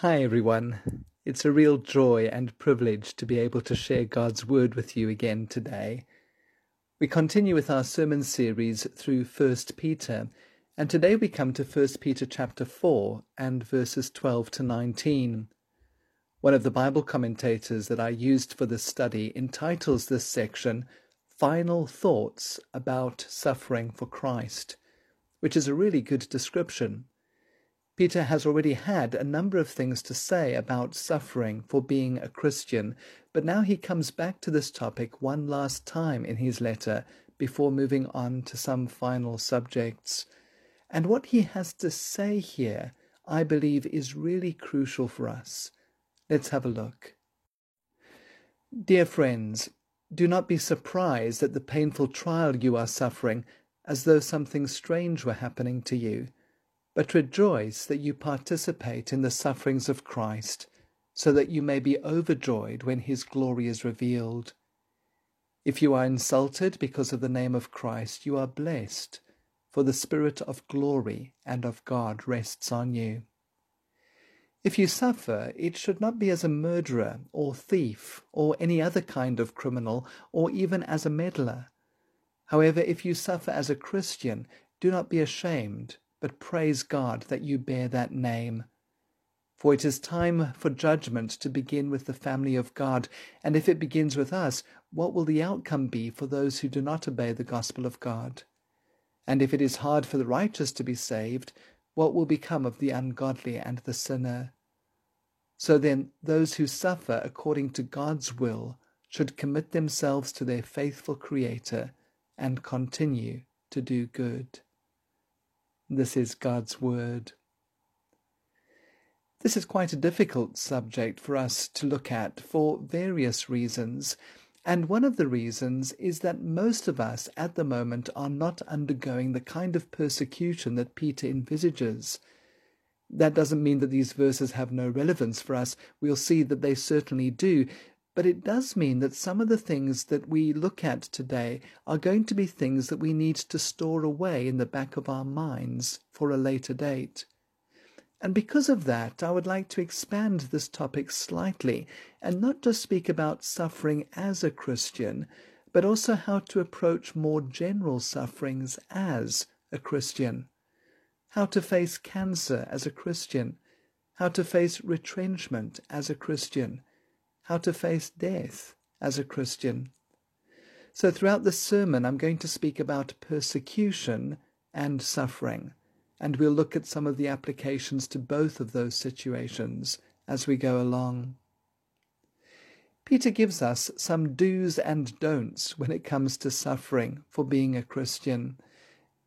Hi, everyone. It's a real joy and privilege to be able to share God's Word with you again today. We continue with our sermon series through 1 Peter, and today we come to 1 Peter chapter 4 and verses 12 to 19. One of the Bible commentators that I used for this study entitles this section Final Thoughts About Suffering for Christ, which is a really good description. Peter has already had a number of things to say about suffering for being a Christian, but now he comes back to this topic one last time in his letter before moving on to some final subjects. And what he has to say here, I believe, is really crucial for us. Let's have a look. Dear friends, do not be surprised at the painful trial you are suffering as though something strange were happening to you but rejoice that you participate in the sufferings of Christ, so that you may be overjoyed when his glory is revealed. If you are insulted because of the name of Christ, you are blessed, for the Spirit of glory and of God rests on you. If you suffer, it should not be as a murderer or thief or any other kind of criminal or even as a meddler. However, if you suffer as a Christian, do not be ashamed but praise God that you bear that name. For it is time for judgment to begin with the family of God, and if it begins with us, what will the outcome be for those who do not obey the gospel of God? And if it is hard for the righteous to be saved, what will become of the ungodly and the sinner? So then, those who suffer according to God's will should commit themselves to their faithful Creator and continue to do good. This is God's Word. This is quite a difficult subject for us to look at for various reasons, and one of the reasons is that most of us at the moment are not undergoing the kind of persecution that Peter envisages. That doesn't mean that these verses have no relevance for us. We'll see that they certainly do, but it does mean that some of the things that we look at today are going to be things that we need to store away in the back of our minds for a later date. And because of that, I would like to expand this topic slightly and not just speak about suffering as a Christian, but also how to approach more general sufferings as a Christian. How to face cancer as a Christian. How to face retrenchment as a Christian how to face death as a Christian. So, throughout the sermon, I'm going to speak about persecution and suffering, and we'll look at some of the applications to both of those situations as we go along. Peter gives us some do's and don'ts when it comes to suffering for being a Christian.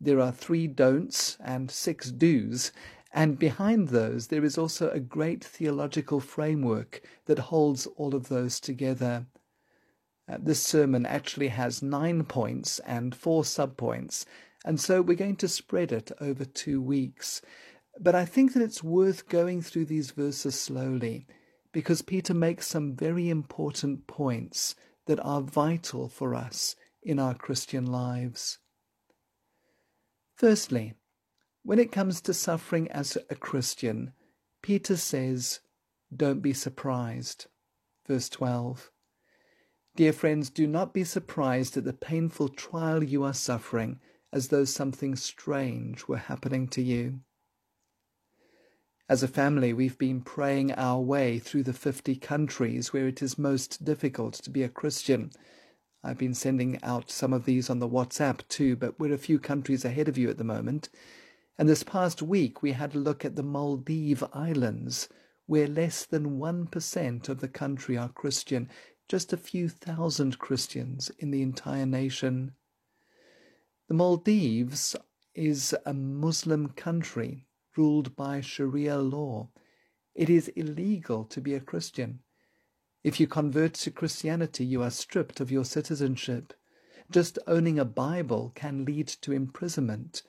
There are three don'ts and six do's, and behind those, there is also a great theological framework that holds all of those together. Uh, this sermon actually has nine points and four subpoints, and so we're going to spread it over two weeks. But I think that it's worth going through these verses slowly because Peter makes some very important points that are vital for us in our Christian lives. Firstly, when it comes to suffering as a Christian, Peter says, Don't be surprised. Verse 12. Dear friends, do not be surprised at the painful trial you are suffering, as though something strange were happening to you. As a family, we've been praying our way through the 50 countries where it is most difficult to be a Christian. I've been sending out some of these on the WhatsApp too, but we're a few countries ahead of you at the moment. And this past week we had a look at the Maldive Islands, where less than 1% of the country are Christian, just a few thousand Christians in the entire nation. The Maldives is a Muslim country ruled by Sharia law. It is illegal to be a Christian. If you convert to Christianity, you are stripped of your citizenship. Just owning a Bible can lead to imprisonment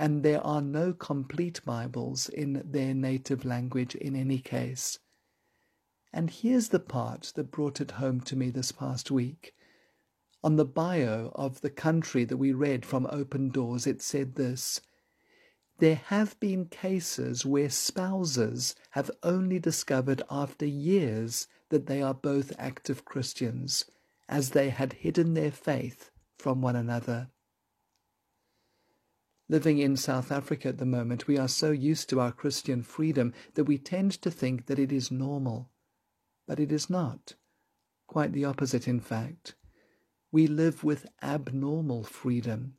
and there are no complete Bibles in their native language in any case. And here's the part that brought it home to me this past week. On the bio of the country that we read from Open Doors, it said this There have been cases where spouses have only discovered after years that they are both active Christians, as they had hidden their faith from one another. Living in South Africa at the moment, we are so used to our Christian freedom that we tend to think that it is normal. But it is not. Quite the opposite, in fact. We live with abnormal freedom,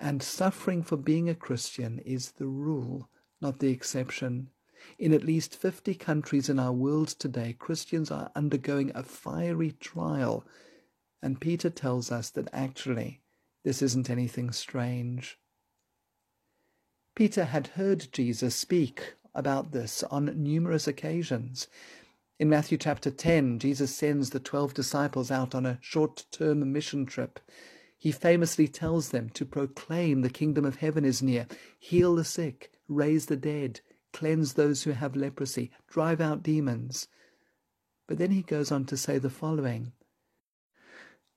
and suffering for being a Christian is the rule, not the exception. In at least 50 countries in our world today, Christians are undergoing a fiery trial, and Peter tells us that actually this isn't anything strange. Peter had heard Jesus speak about this on numerous occasions. In Matthew chapter 10, Jesus sends the twelve disciples out on a short term mission trip. He famously tells them to proclaim the kingdom of heaven is near, heal the sick, raise the dead, cleanse those who have leprosy, drive out demons. But then he goes on to say the following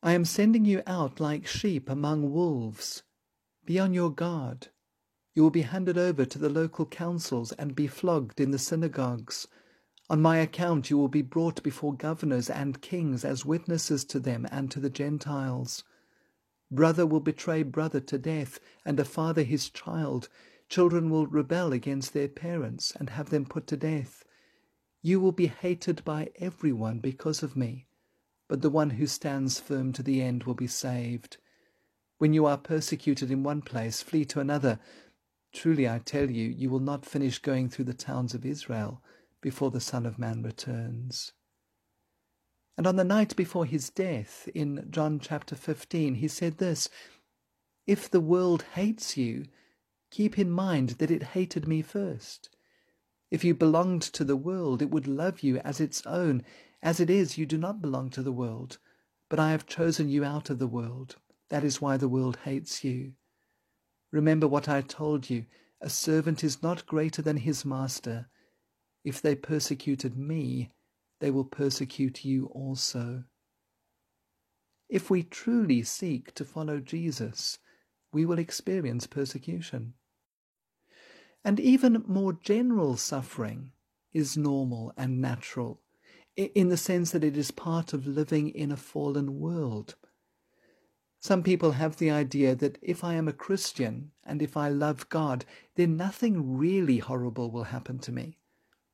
I am sending you out like sheep among wolves. Be on your guard. You will be handed over to the local councils and be flogged in the synagogues. On my account you will be brought before governors and kings as witnesses to them and to the Gentiles. Brother will betray brother to death, and a father his child. Children will rebel against their parents and have them put to death. You will be hated by everyone because of me, but the one who stands firm to the end will be saved. When you are persecuted in one place, flee to another. Truly I tell you, you will not finish going through the towns of Israel before the Son of Man returns. And on the night before his death, in John chapter 15, he said this If the world hates you, keep in mind that it hated me first. If you belonged to the world, it would love you as its own. As it is, you do not belong to the world, but I have chosen you out of the world. That is why the world hates you. Remember what I told you a servant is not greater than his master. If they persecuted me, they will persecute you also. If we truly seek to follow Jesus, we will experience persecution. And even more general suffering is normal and natural, in the sense that it is part of living in a fallen world. Some people have the idea that if I am a Christian and if I love God, then nothing really horrible will happen to me.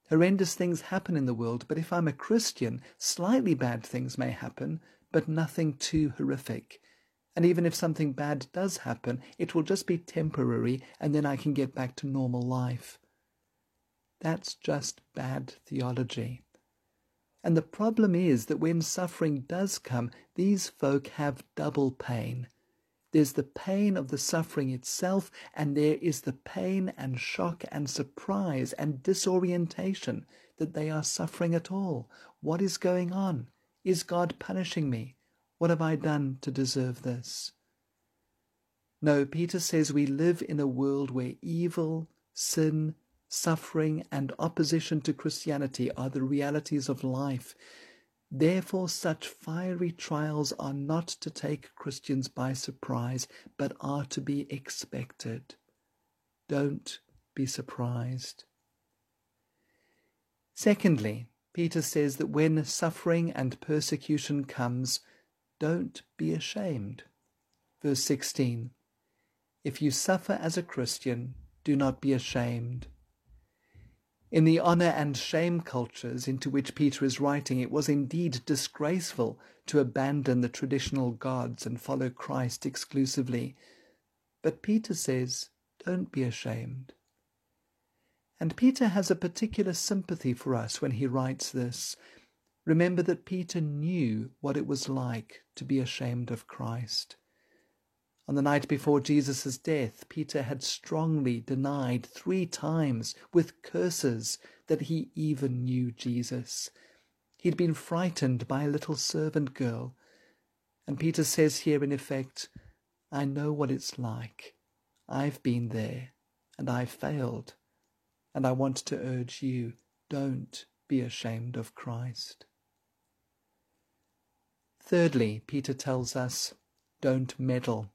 Horrendous things happen in the world, but if I'm a Christian, slightly bad things may happen, but nothing too horrific. And even if something bad does happen, it will just be temporary, and then I can get back to normal life. That's just bad theology. And the problem is that when suffering does come, these folk have double pain. There's the pain of the suffering itself, and there is the pain and shock and surprise and disorientation that they are suffering at all. What is going on? Is God punishing me? What have I done to deserve this? No, Peter says we live in a world where evil, sin, suffering, and opposition to Christianity are the realities of life. Therefore, such fiery trials are not to take Christians by surprise, but are to be expected. Don't be surprised. Secondly, Peter says that when suffering and persecution comes, don't be ashamed. Verse 16 If you suffer as a Christian, do not be ashamed in the honour and shame cultures into which Peter is writing, it was indeed disgraceful to abandon the traditional gods and follow Christ exclusively. But Peter says, don't be ashamed. And Peter has a particular sympathy for us when he writes this. Remember that Peter knew what it was like to be ashamed of Christ. On the night before Jesus' death, Peter had strongly denied three times with curses that he even knew Jesus. He'd been frightened by a little servant girl. And Peter says here, in effect, I know what it's like. I've been there, and I've failed. And I want to urge you don't be ashamed of Christ. Thirdly, Peter tells us, don't meddle.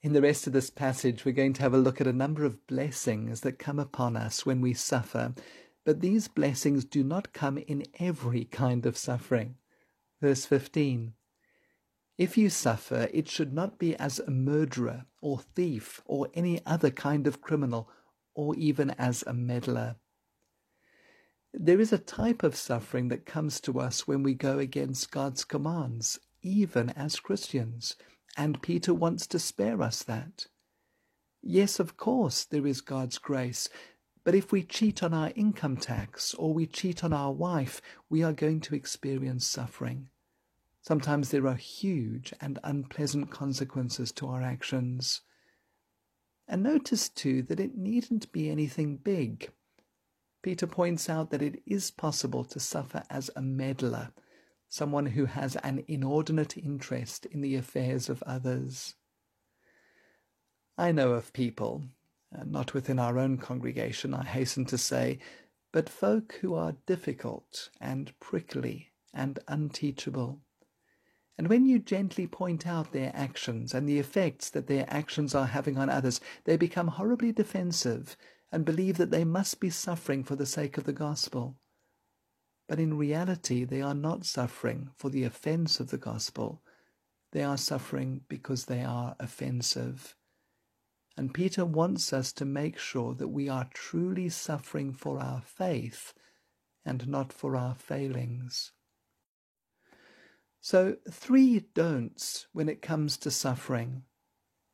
In the rest of this passage, we're going to have a look at a number of blessings that come upon us when we suffer, but these blessings do not come in every kind of suffering. Verse 15 If you suffer, it should not be as a murderer or thief or any other kind of criminal, or even as a meddler. There is a type of suffering that comes to us when we go against God's commands, even as Christians and Peter wants to spare us that. Yes, of course, there is God's grace, but if we cheat on our income tax or we cheat on our wife, we are going to experience suffering. Sometimes there are huge and unpleasant consequences to our actions. And notice too that it needn't be anything big. Peter points out that it is possible to suffer as a meddler someone who has an inordinate interest in the affairs of others. I know of people, uh, not within our own congregation, I hasten to say, but folk who are difficult and prickly and unteachable. And when you gently point out their actions and the effects that their actions are having on others, they become horribly defensive and believe that they must be suffering for the sake of the gospel but in reality they are not suffering for the offense of the gospel. They are suffering because they are offensive. And Peter wants us to make sure that we are truly suffering for our faith and not for our failings. So, three don'ts when it comes to suffering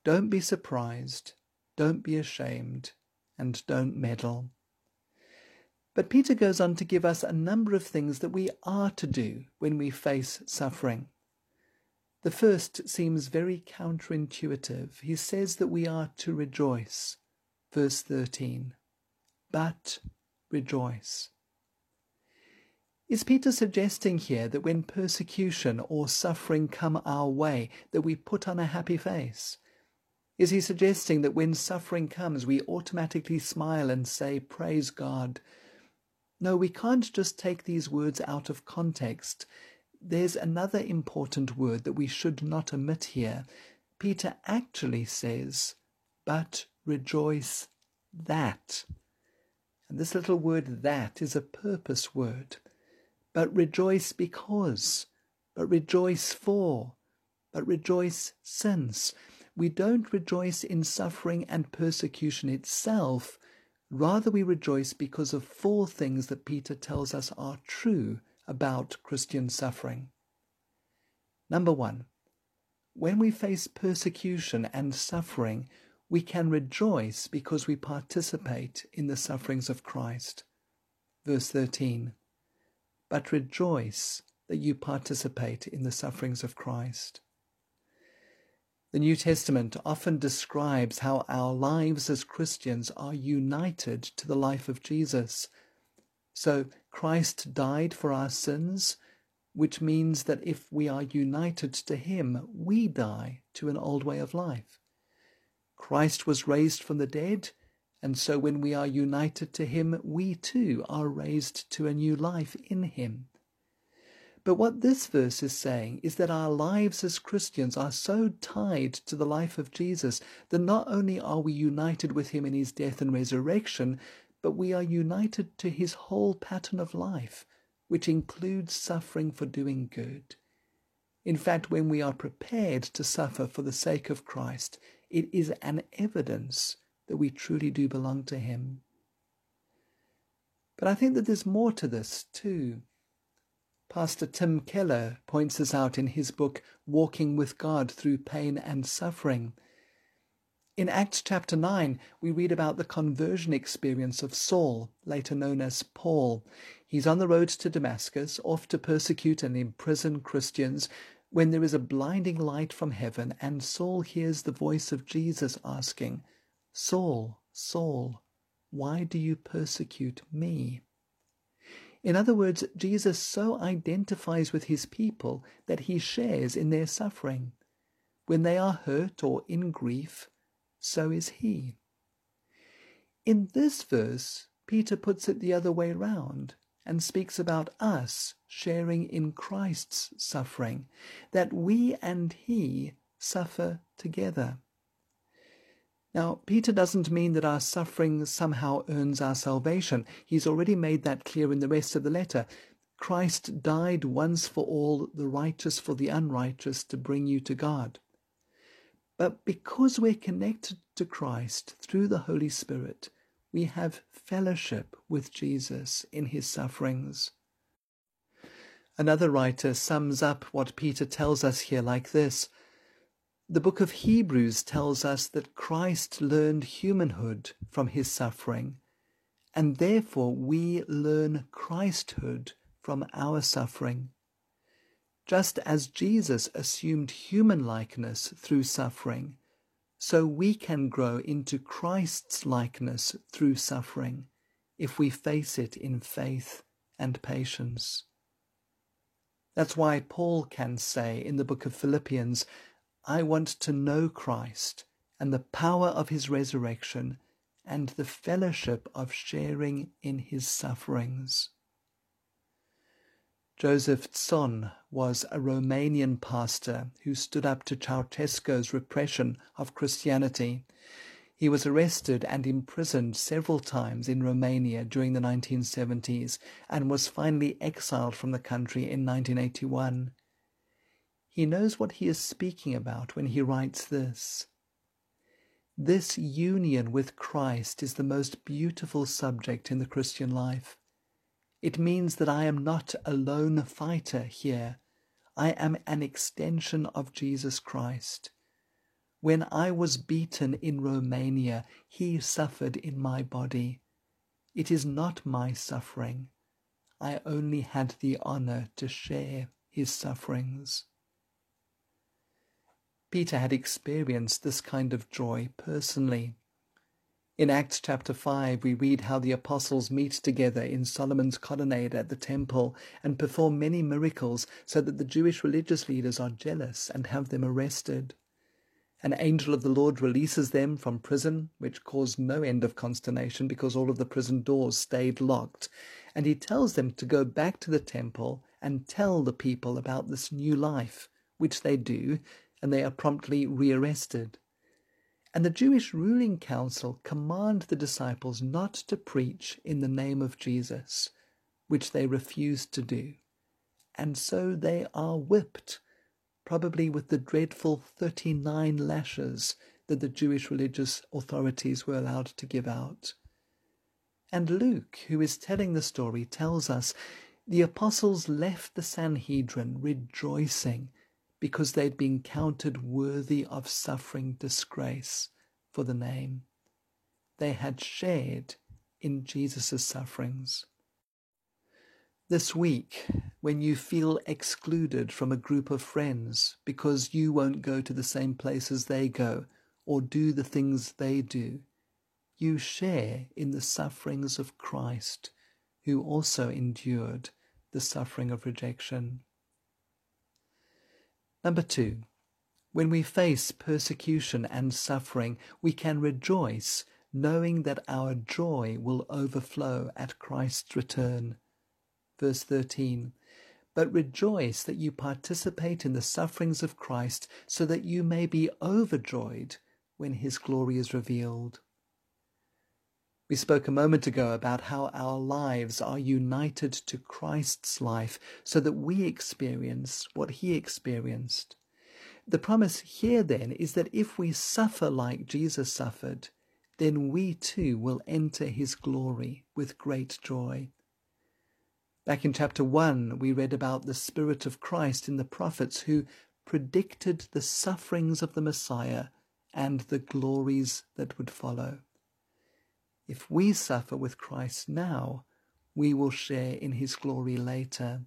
don't be surprised, don't be ashamed, and don't meddle. But Peter goes on to give us a number of things that we are to do when we face suffering. The first seems very counterintuitive. He says that we are to rejoice. Verse 13. But rejoice. Is Peter suggesting here that when persecution or suffering come our way, that we put on a happy face? Is he suggesting that when suffering comes, we automatically smile and say, Praise God? No, we can't just take these words out of context. There's another important word that we should not omit here. Peter actually says, but rejoice that. And this little word that is a purpose word. But rejoice because, but rejoice for, but rejoice since. We don't rejoice in suffering and persecution itself, Rather, we rejoice because of four things that Peter tells us are true about Christian suffering. Number one, when we face persecution and suffering, we can rejoice because we participate in the sufferings of Christ. Verse 13, but rejoice that you participate in the sufferings of Christ. The New Testament often describes how our lives as Christians are united to the life of Jesus. So Christ died for our sins, which means that if we are united to Him, we die to an old way of life. Christ was raised from the dead, and so when we are united to Him, we too are raised to a new life in Him. But what this verse is saying is that our lives as Christians are so tied to the life of Jesus that not only are we united with him in his death and resurrection, but we are united to his whole pattern of life, which includes suffering for doing good. In fact, when we are prepared to suffer for the sake of Christ, it is an evidence that we truly do belong to him. But I think that there's more to this too. Pastor Tim Keller points this out in his book Walking with God Through Pain and Suffering. In Acts chapter 9, we read about the conversion experience of Saul, later known as Paul. He's on the road to Damascus, off to persecute and imprison Christians, when there is a blinding light from heaven, and Saul hears the voice of Jesus asking, Saul, Saul, why do you persecute me? In other words, Jesus so identifies with his people that he shares in their suffering. When they are hurt or in grief, so is he. In this verse, Peter puts it the other way round and speaks about us sharing in Christ's suffering, that we and he suffer together. Now, Peter doesn't mean that our suffering somehow earns our salvation. He's already made that clear in the rest of the letter. Christ died once for all, the righteous for the unrighteous, to bring you to God. But because we're connected to Christ through the Holy Spirit, we have fellowship with Jesus in his sufferings. Another writer sums up what Peter tells us here like this the book of Hebrews tells us that Christ learned humanhood from his suffering, and therefore we learn Christhood from our suffering. Just as Jesus assumed human likeness through suffering, so we can grow into Christ's likeness through suffering if we face it in faith and patience. That's why Paul can say in the book of Philippians I want to know Christ and the power of his resurrection and the fellowship of sharing in his sufferings. Joseph Tson was a Romanian pastor who stood up to Ceausescu's repression of Christianity. He was arrested and imprisoned several times in Romania during the 1970s and was finally exiled from the country in 1981. He knows what he is speaking about when he writes this. This union with Christ is the most beautiful subject in the Christian life. It means that I am not a lone fighter here. I am an extension of Jesus Christ. When I was beaten in Romania, he suffered in my body. It is not my suffering. I only had the honor to share his sufferings. Peter had experienced this kind of joy personally. In Acts chapter 5, we read how the apostles meet together in Solomon's colonnade at the temple and perform many miracles so that the Jewish religious leaders are jealous and have them arrested. An angel of the Lord releases them from prison, which caused no end of consternation because all of the prison doors stayed locked, and he tells them to go back to the temple and tell the people about this new life, which they do, and they are promptly rearrested. And the Jewish ruling council command the disciples not to preach in the name of Jesus, which they refused to do. And so they are whipped, probably with the dreadful 39 lashes that the Jewish religious authorities were allowed to give out. And Luke, who is telling the story, tells us the apostles left the Sanhedrin rejoicing because they'd been counted worthy of suffering disgrace for the name. They had shared in Jesus' sufferings. This week, when you feel excluded from a group of friends because you won't go to the same places they go or do the things they do, you share in the sufferings of Christ, who also endured the suffering of rejection. Number two, when we face persecution and suffering, we can rejoice knowing that our joy will overflow at Christ's return. Verse 13 But rejoice that you participate in the sufferings of Christ, so that you may be overjoyed when his glory is revealed. We spoke a moment ago about how our lives are united to Christ's life so that we experience what he experienced. The promise here then is that if we suffer like Jesus suffered, then we too will enter his glory with great joy. Back in chapter 1, we read about the Spirit of Christ in the prophets who predicted the sufferings of the Messiah and the glories that would follow. If we suffer with Christ now, we will share in his glory later.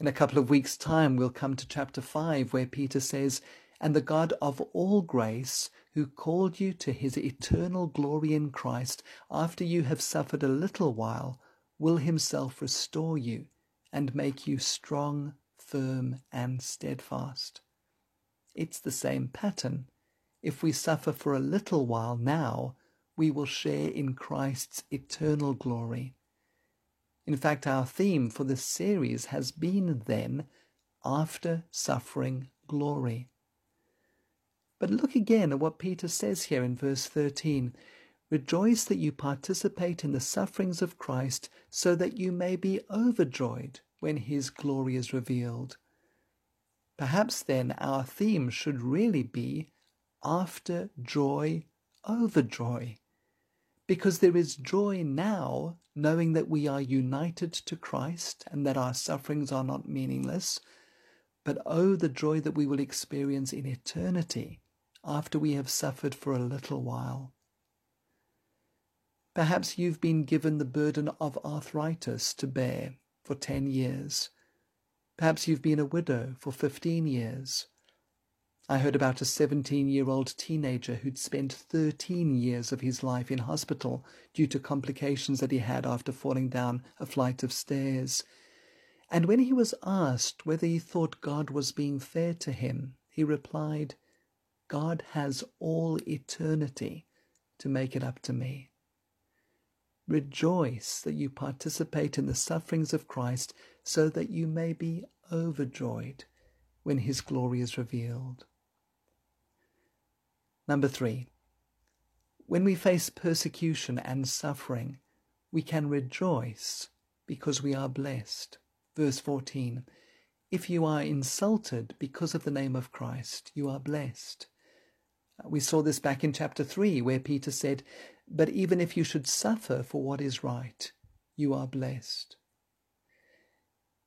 In a couple of weeks' time, we'll come to chapter 5, where Peter says, And the God of all grace, who called you to his eternal glory in Christ, after you have suffered a little while, will himself restore you and make you strong, firm, and steadfast. It's the same pattern. If we suffer for a little while now, we will share in Christ's eternal glory. In fact, our theme for this series has been then, after suffering glory. But look again at what Peter says here in verse 13 Rejoice that you participate in the sufferings of Christ, so that you may be overjoyed when his glory is revealed. Perhaps then our theme should really be after joy, over joy. Because there is joy now, knowing that we are united to Christ and that our sufferings are not meaningless. But oh, the joy that we will experience in eternity after we have suffered for a little while. Perhaps you've been given the burden of arthritis to bear for 10 years. Perhaps you've been a widow for 15 years. I heard about a 17 year old teenager who'd spent 13 years of his life in hospital due to complications that he had after falling down a flight of stairs. And when he was asked whether he thought God was being fair to him, he replied, God has all eternity to make it up to me. Rejoice that you participate in the sufferings of Christ so that you may be overjoyed when his glory is revealed. Number three, when we face persecution and suffering, we can rejoice because we are blessed. Verse 14 If you are insulted because of the name of Christ, you are blessed. Uh, we saw this back in chapter 3, where Peter said, But even if you should suffer for what is right, you are blessed.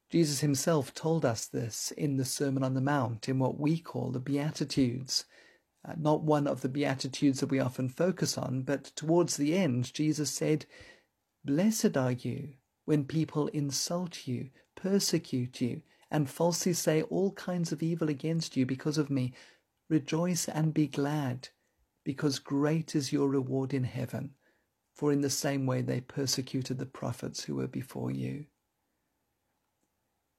Jesus himself told us this in the Sermon on the Mount, in what we call the Beatitudes. Uh, not one of the Beatitudes that we often focus on, but towards the end, Jesus said, Blessed are you when people insult you, persecute you, and falsely say all kinds of evil against you because of me. Rejoice and be glad, because great is your reward in heaven, for in the same way they persecuted the prophets who were before you.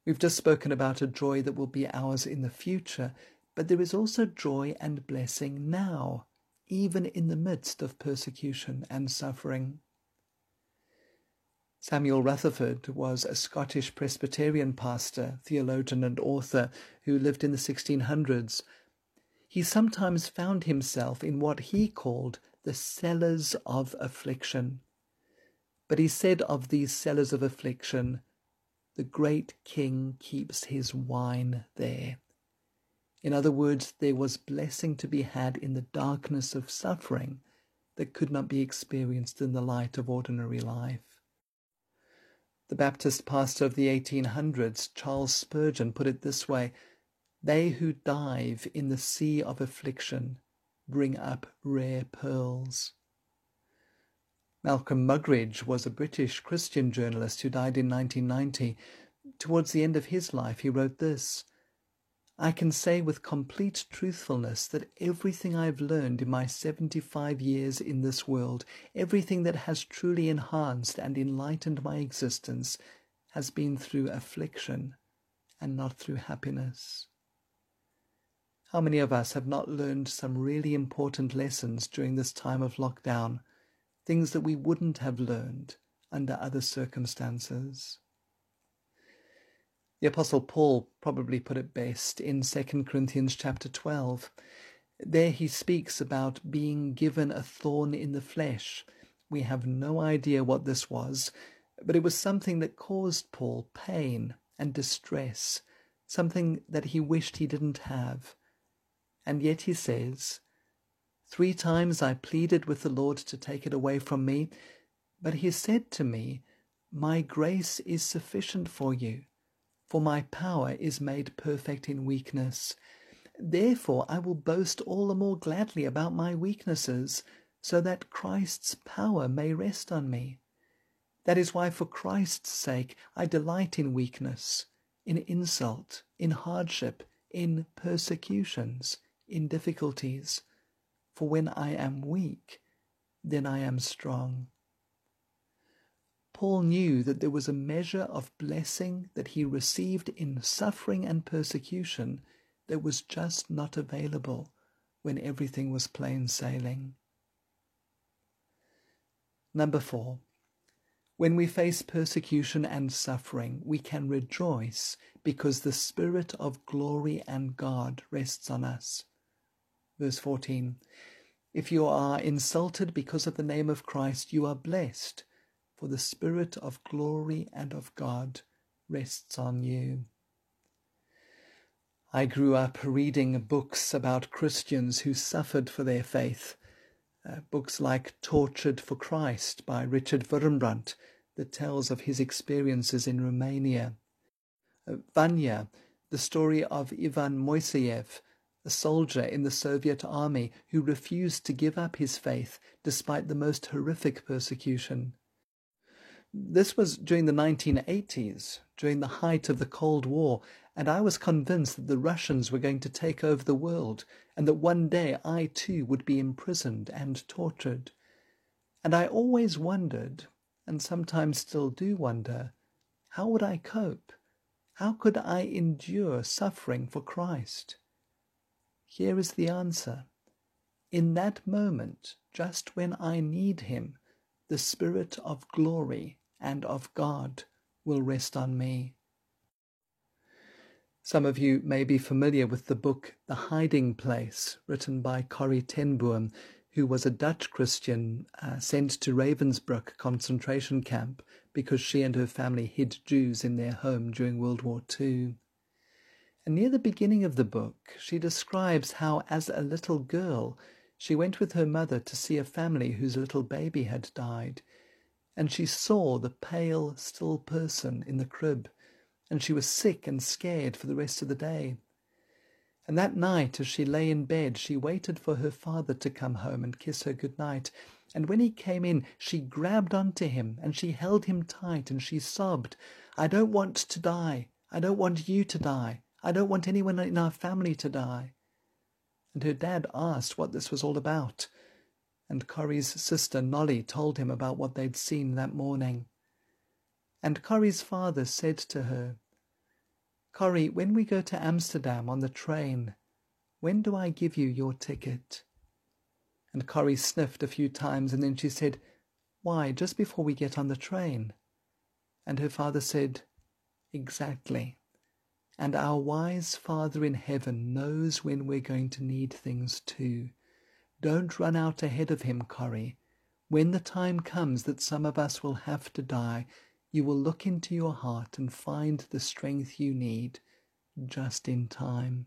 We've just spoken about a joy that will be ours in the future, but there is also joy and blessing now, even in the midst of persecution and suffering. Samuel Rutherford was a Scottish Presbyterian pastor, theologian, and author who lived in the 1600s. He sometimes found himself in what he called the cellars of affliction. But he said of these cellars of affliction, the great king keeps his wine there. In other words, there was blessing to be had in the darkness of suffering that could not be experienced in the light of ordinary life. The Baptist pastor of the 1800s, Charles Spurgeon, put it this way They who dive in the sea of affliction bring up rare pearls. Malcolm Muggeridge was a British Christian journalist who died in 1990. Towards the end of his life, he wrote this I can say with complete truthfulness that everything I've learned in my 75 years in this world, everything that has truly enhanced and enlightened my existence, has been through affliction and not through happiness. How many of us have not learned some really important lessons during this time of lockdown, things that we wouldn't have learned under other circumstances? The apostle Paul probably put it best in 2 Corinthians chapter 12. There he speaks about being given a thorn in the flesh. We have no idea what this was, but it was something that caused Paul pain and distress, something that he wished he didn't have. And yet he says, Three times I pleaded with the Lord to take it away from me, but he said to me, My grace is sufficient for you for my power is made perfect in weakness. Therefore I will boast all the more gladly about my weaknesses, so that Christ's power may rest on me. That is why, for Christ's sake, I delight in weakness, in insult, in hardship, in persecutions, in difficulties. For when I am weak, then I am strong. Paul knew that there was a measure of blessing that he received in suffering and persecution that was just not available when everything was plain sailing. Number four, when we face persecution and suffering, we can rejoice because the Spirit of glory and God rests on us. Verse 14 If you are insulted because of the name of Christ, you are blessed, for the Spirit of glory and of God rests on you. I grew up reading books about Christians who suffered for their faith. Uh, books like Tortured for Christ by Richard Wurmbrand that tells of his experiences in Romania. Uh, Vanya, the story of Ivan Moiseyev, a soldier in the Soviet army who refused to give up his faith despite the most horrific persecution. This was during the 1980s, during the height of the Cold War, and I was convinced that the Russians were going to take over the world and that one day I too would be imprisoned and tortured. And I always wondered, and sometimes still do wonder, how would I cope? How could I endure suffering for Christ? Here is the answer. In that moment, just when I need Him, the Spirit of glory and of God will rest on me. Some of you may be familiar with the book The Hiding Place, written by Corrie ten Boom, who was a Dutch Christian uh, sent to Ravensbrück concentration camp because she and her family hid Jews in their home during World War II. And near the beginning of the book, she describes how, as a little girl, she went with her mother to see a family whose little baby had died, and she saw the pale, still person in the crib, and she was sick and scared for the rest of the day. And that night, as she lay in bed, she waited for her father to come home and kiss her good night. And when he came in, she grabbed onto him and she held him tight and she sobbed, I don't want to die. I don't want you to die. I don't want anyone in our family to die. And her dad asked what this was all about. And Corrie's sister Nolly told him about what they'd seen that morning. And Corrie's father said to her, Corrie, when we go to Amsterdam on the train, when do I give you your ticket? And Corrie sniffed a few times and then she said, Why, just before we get on the train? And her father said, Exactly. And our wise Father in heaven knows when we're going to need things too. Don't run out ahead of him, Corrie. When the time comes that some of us will have to die, you will look into your heart and find the strength you need just in time.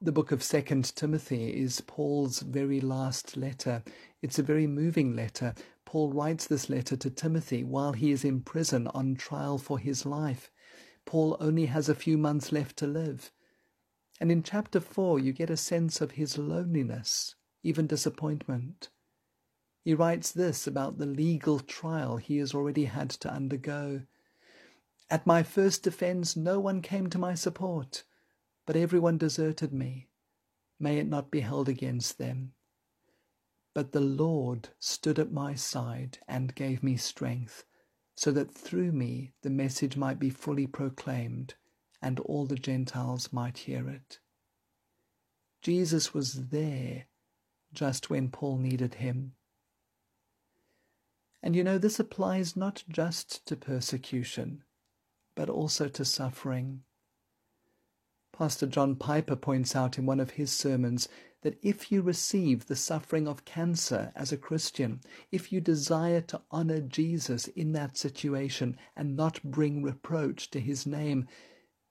The book of Second Timothy is Paul's very last letter. It's a very moving letter. Paul writes this letter to Timothy while he is in prison on trial for his life. Paul only has a few months left to live. And in chapter 4, you get a sense of his loneliness, even disappointment. He writes this about the legal trial he has already had to undergo. At my first defence, no one came to my support, but everyone deserted me. May it not be held against them. But the Lord stood at my side and gave me strength, so that through me the message might be fully proclaimed, and all the Gentiles might hear it. Jesus was there just when Paul needed him. And you know, this applies not just to persecution, but also to suffering. Pastor John Piper points out in one of his sermons that if you receive the suffering of cancer as a Christian, if you desire to honor Jesus in that situation and not bring reproach to his name,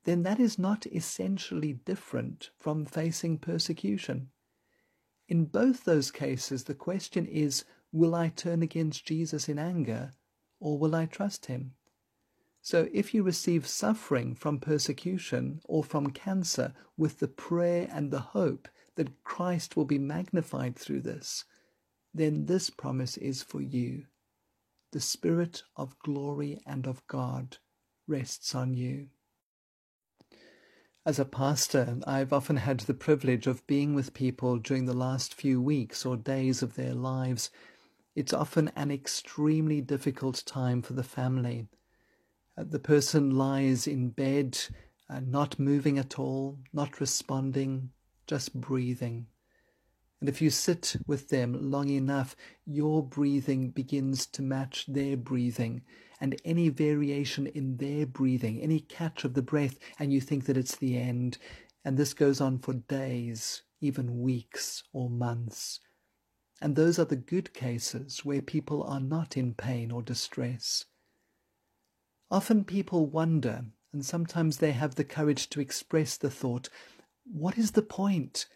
then that is not essentially different from facing persecution. In both those cases, the question is Will I turn against Jesus in anger, or will I trust him? So if you receive suffering from persecution or from cancer with the prayer and the hope that Christ will be magnified through this, then this promise is for you. The Spirit of glory and of God rests on you. As a pastor, I've often had the privilege of being with people during the last few weeks or days of their lives it's often an extremely difficult time for the family. Uh, the person lies in bed, uh, not moving at all, not responding, just breathing. And if you sit with them long enough, your breathing begins to match their breathing. And any variation in their breathing, any catch of the breath, and you think that it's the end, and this goes on for days, even weeks or months. And those are the good cases where people are not in pain or distress. Often people wonder, and sometimes they have the courage to express the thought, What is the point?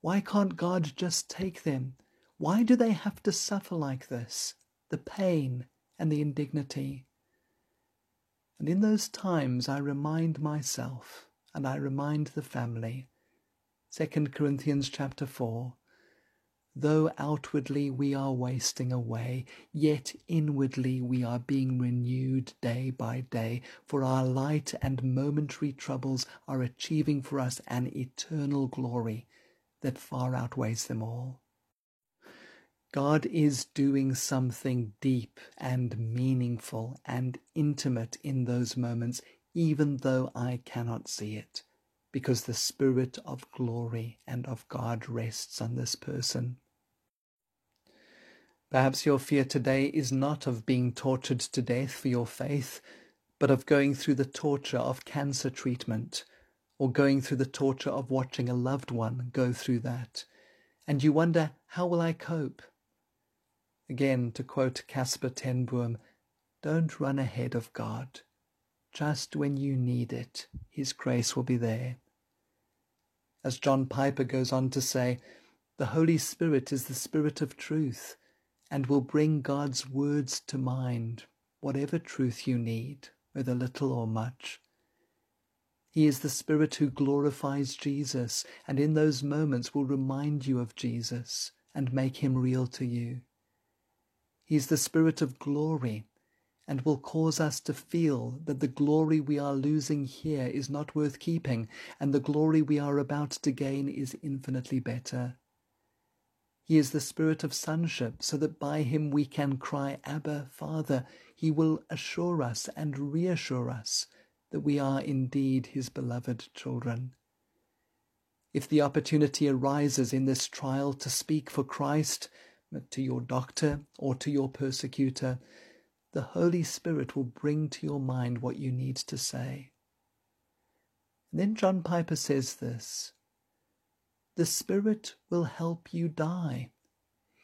Why can't God just take them? Why do they have to suffer like this? The pain and the indignity. And in those times I remind myself and I remind the family. 2 Corinthians chapter 4 Though outwardly we are wasting away, yet inwardly we are being renewed day by day, for our light and momentary troubles are achieving for us an eternal glory that far outweighs them all. God is doing something deep and meaningful and intimate in those moments, even though I cannot see it, because the Spirit of glory and of God rests on this person. Perhaps your fear today is not of being tortured to death for your faith, but of going through the torture of cancer treatment, or going through the torture of watching a loved one go through that. And you wonder, how will I cope? Again, to quote Casper ten Boom, don't run ahead of God. Just when you need it, His grace will be there. As John Piper goes on to say, the Holy Spirit is the Spirit of truth and will bring God's words to mind, whatever truth you need, whether little or much. He is the Spirit who glorifies Jesus, and in those moments will remind you of Jesus and make him real to you. He is the Spirit of glory and will cause us to feel that the glory we are losing here is not worth keeping, and the glory we are about to gain is infinitely better. He is the spirit of sonship, so that by him we can cry, Abba, Father. He will assure us and reassure us that we are indeed his beloved children. If the opportunity arises in this trial to speak for Christ, to your doctor or to your persecutor, the Holy Spirit will bring to your mind what you need to say. And then John Piper says this the Spirit will help you die.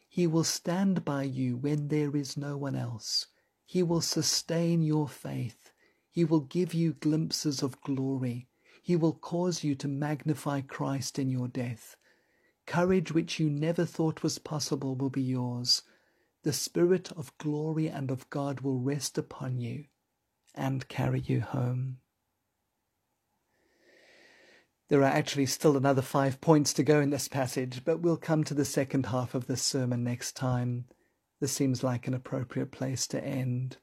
He will stand by you when there is no one else. He will sustain your faith. He will give you glimpses of glory. He will cause you to magnify Christ in your death. Courage which you never thought was possible will be yours. The Spirit of glory and of God will rest upon you and carry you home. There are actually still another five points to go in this passage, but we'll come to the second half of this sermon next time. This seems like an appropriate place to end.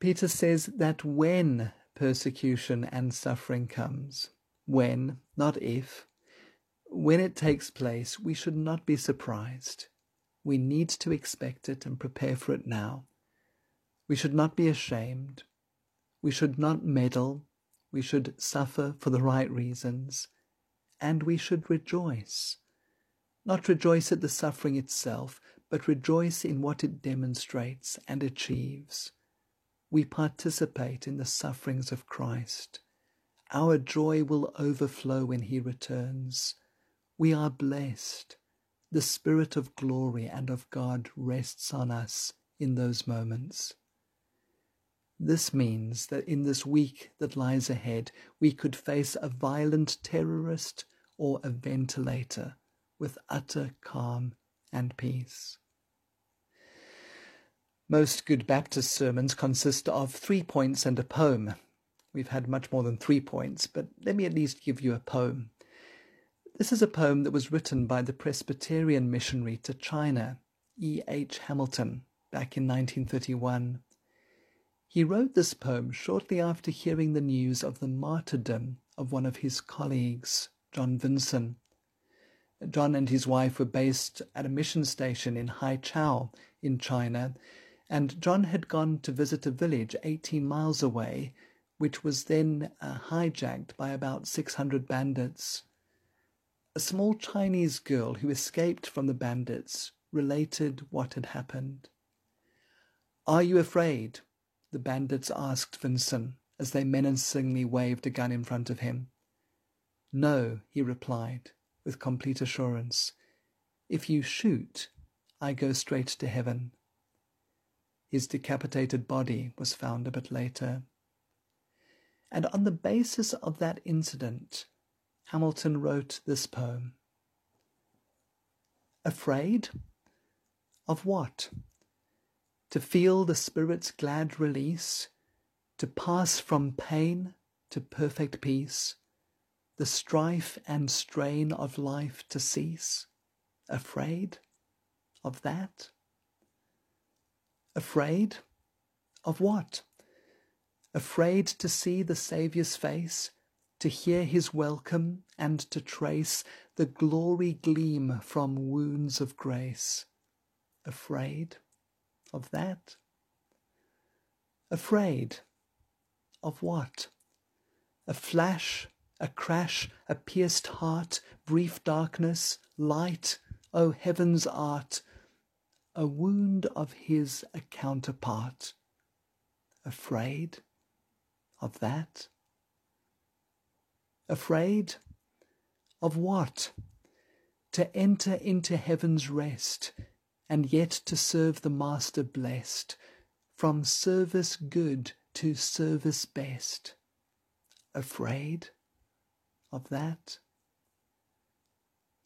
Peter says that when persecution and suffering comes, when, not if, when it takes place, we should not be surprised. We need to expect it and prepare for it now. We should not be ashamed. We should not meddle we should suffer for the right reasons, and we should rejoice. Not rejoice at the suffering itself, but rejoice in what it demonstrates and achieves. We participate in the sufferings of Christ. Our joy will overflow when he returns. We are blessed. The Spirit of glory and of God rests on us in those moments. This means that in this week that lies ahead, we could face a violent terrorist or a ventilator with utter calm and peace. Most good Baptist sermons consist of three points and a poem. We've had much more than three points, but let me at least give you a poem. This is a poem that was written by the Presbyterian missionary to China, E. H. Hamilton, back in 1931. He wrote this poem shortly after hearing the news of the martyrdom of one of his colleagues, John Vinson. John and his wife were based at a mission station in Haichao in China, and John had gone to visit a village 18 miles away, which was then uh, hijacked by about 600 bandits. A small Chinese girl who escaped from the bandits related what had happened. Are you afraid? the bandits asked Vinson as they menacingly waved a gun in front of him. No, he replied, with complete assurance. If you shoot, I go straight to heaven. His decapitated body was found a bit later. And on the basis of that incident, Hamilton wrote this poem. Afraid? Of what? To feel the Spirit's glad release, to pass from pain to perfect peace, the strife and strain of life to cease? Afraid of that? Afraid of what? Afraid to see the Saviour's face, to hear his welcome, and to trace the glory gleam from wounds of grace. Afraid of that? Afraid of what? A flash, a crash, a pierced heart, brief darkness, light, O heaven's art, a wound of his a counterpart. Afraid of that? Afraid of what? To enter into heaven's rest, and yet to serve the Master blessed, from service good to service best. Afraid of that?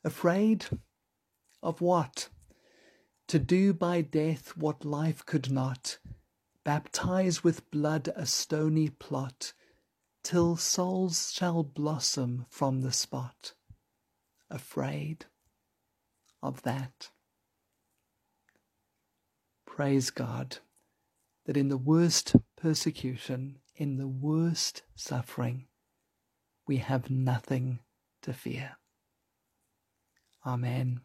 Afraid of what? To do by death what life could not, baptize with blood a stony plot, till souls shall blossom from the spot. Afraid of that? Praise God that in the worst persecution, in the worst suffering, we have nothing to fear. Amen.